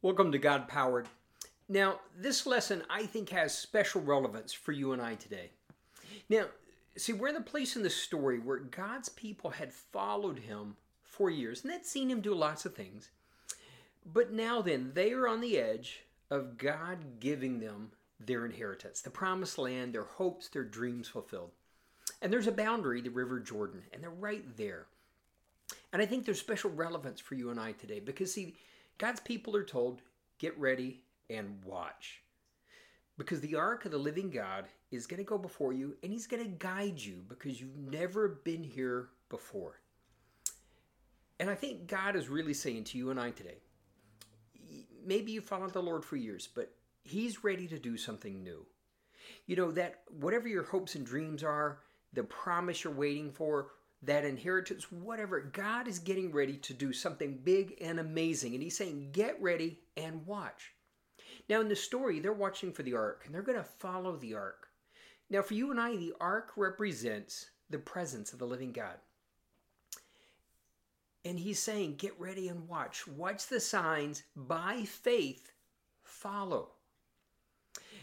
Welcome to God Powered. Now, this lesson I think has special relevance for you and I today. Now, see, we're in the place in the story where God's people had followed him for years and they'd seen him do lots of things. But now then, they are on the edge of God giving them their inheritance, the promised land, their hopes, their dreams fulfilled. And there's a boundary, the River Jordan, and they're right there. And I think there's special relevance for you and I today because, see, God's people are told, get ready and watch. Because the ark of the living God is going to go before you and he's going to guide you because you've never been here before. And I think God is really saying to you and I today, maybe you've followed the Lord for years, but he's ready to do something new. You know, that whatever your hopes and dreams are, the promise you're waiting for, that inheritance, whatever. God is getting ready to do something big and amazing. And He's saying, get ready and watch. Now, in the story, they're watching for the ark and they're going to follow the ark. Now, for you and I, the ark represents the presence of the living God. And He's saying, get ready and watch. Watch the signs by faith, follow.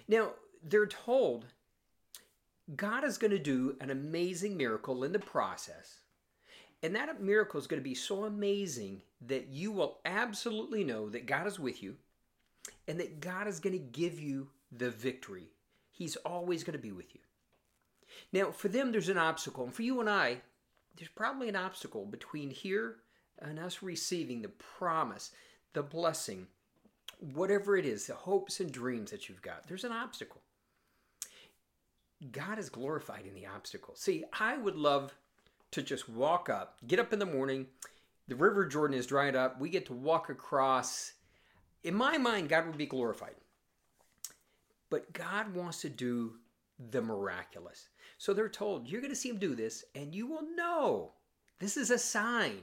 Now, they're told God is going to do an amazing miracle in the process. And that miracle is going to be so amazing that you will absolutely know that God is with you and that God is going to give you the victory. He's always going to be with you. Now, for them, there's an obstacle. And for you and I, there's probably an obstacle between here and us receiving the promise, the blessing, whatever it is, the hopes and dreams that you've got. There's an obstacle. God is glorified in the obstacle. See, I would love to just walk up, get up in the morning, the River Jordan is dried up, we get to walk across. In my mind, God would be glorified. But God wants to do the miraculous. So they're told, you're going to see him do this, and you will know. This is a sign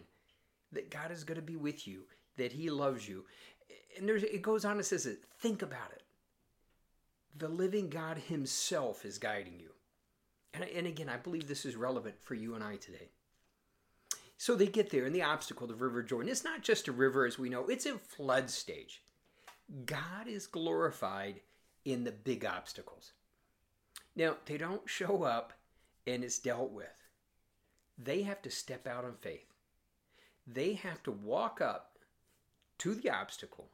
that God is going to be with you, that he loves you. And there's, it goes on and says. Think about it the living God Himself is guiding you. And, and again, I believe this is relevant for you and I today. So they get there, and the obstacle, the River Jordan, it's not just a river as we know, it's in flood stage. God is glorified in the big obstacles. Now, they don't show up and it's dealt with. They have to step out in faith. They have to walk up to the obstacle.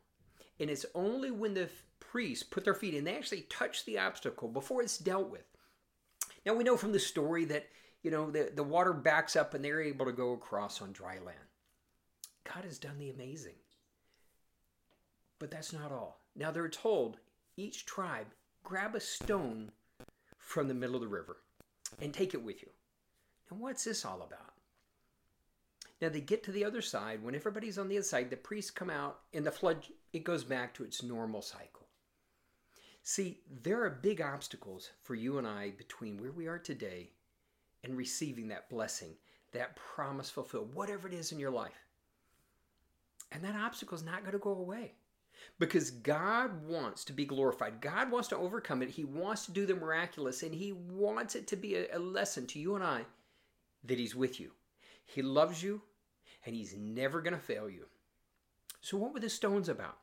And it's only when the priests put their feet in, they actually touch the obstacle before it's dealt with. Now we know from the story that, you know, the, the water backs up and they're able to go across on dry land. God has done the amazing. But that's not all. Now they're told each tribe grab a stone from the middle of the river and take it with you. And what's this all about? Now they get to the other side. When everybody's on the other side, the priests come out and the flood, it goes back to its normal cycle. See, there are big obstacles for you and I between where we are today and receiving that blessing, that promise fulfilled, whatever it is in your life. And that obstacle is not going to go away because God wants to be glorified. God wants to overcome it. He wants to do the miraculous, and He wants it to be a, lesson to you and I that He's with you. He loves you, and He's never going to fail you. So, what were the stones about?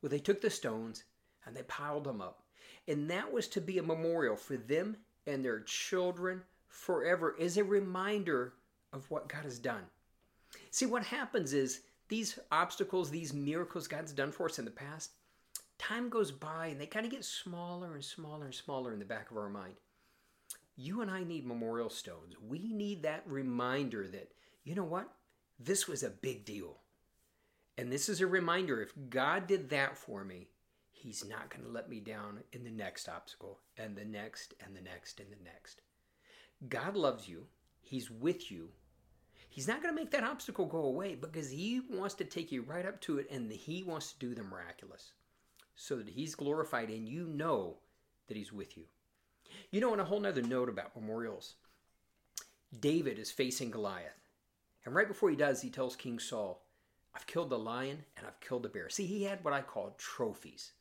Well, they took the stones and they piled them up. And that was to be a memorial for them and their children forever as a reminder of what God has done. See, what happens is these obstacles, these miracles God's done for us in the past, time goes by and they kind of get smaller and smaller and smaller in the back of our mind. You and I need memorial stones. We need that reminder that, you know what? This was a big deal. And this is a reminder if God did that for me, He's not going to let me down in the next obstacle and the next and the next and the next. God loves you. He's with you. He's not going to make that obstacle go away because He wants to take you right up to it and He wants to do the miraculous so that He's glorified and you know that He's with you. You know, on a whole nother note about memorials, David is facing Goliath. And right before he does, he tells King Saul, I've killed the lion and I've killed the bear. See, he had what I call trophies.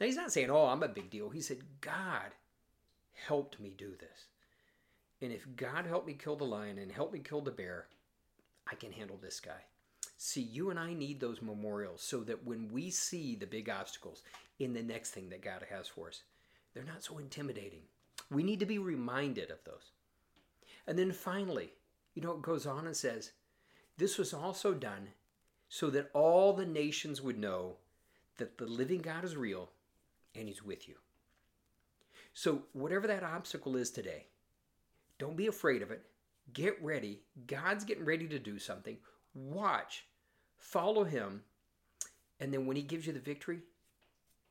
Now, he's not saying, oh, I'm a big deal. He said, God helped me do this. And if God helped me kill the lion and helped me kill the bear, I can handle this guy. See, you and I need those memorials so that when we see the big obstacles in the next thing that God has for us, they're not so intimidating. We need to be reminded of those. And then finally, you know, it goes on and says, This was also done so that all the nations would know that the living God is real and He's with you. So, whatever that obstacle is today, don't be afraid of it. Get ready. God's getting ready to do something. Watch, follow Him, and then when He gives you the victory,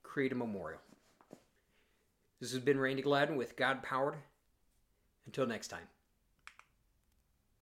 create a memorial. This has been Randy Gladden with God Powered. Until next time.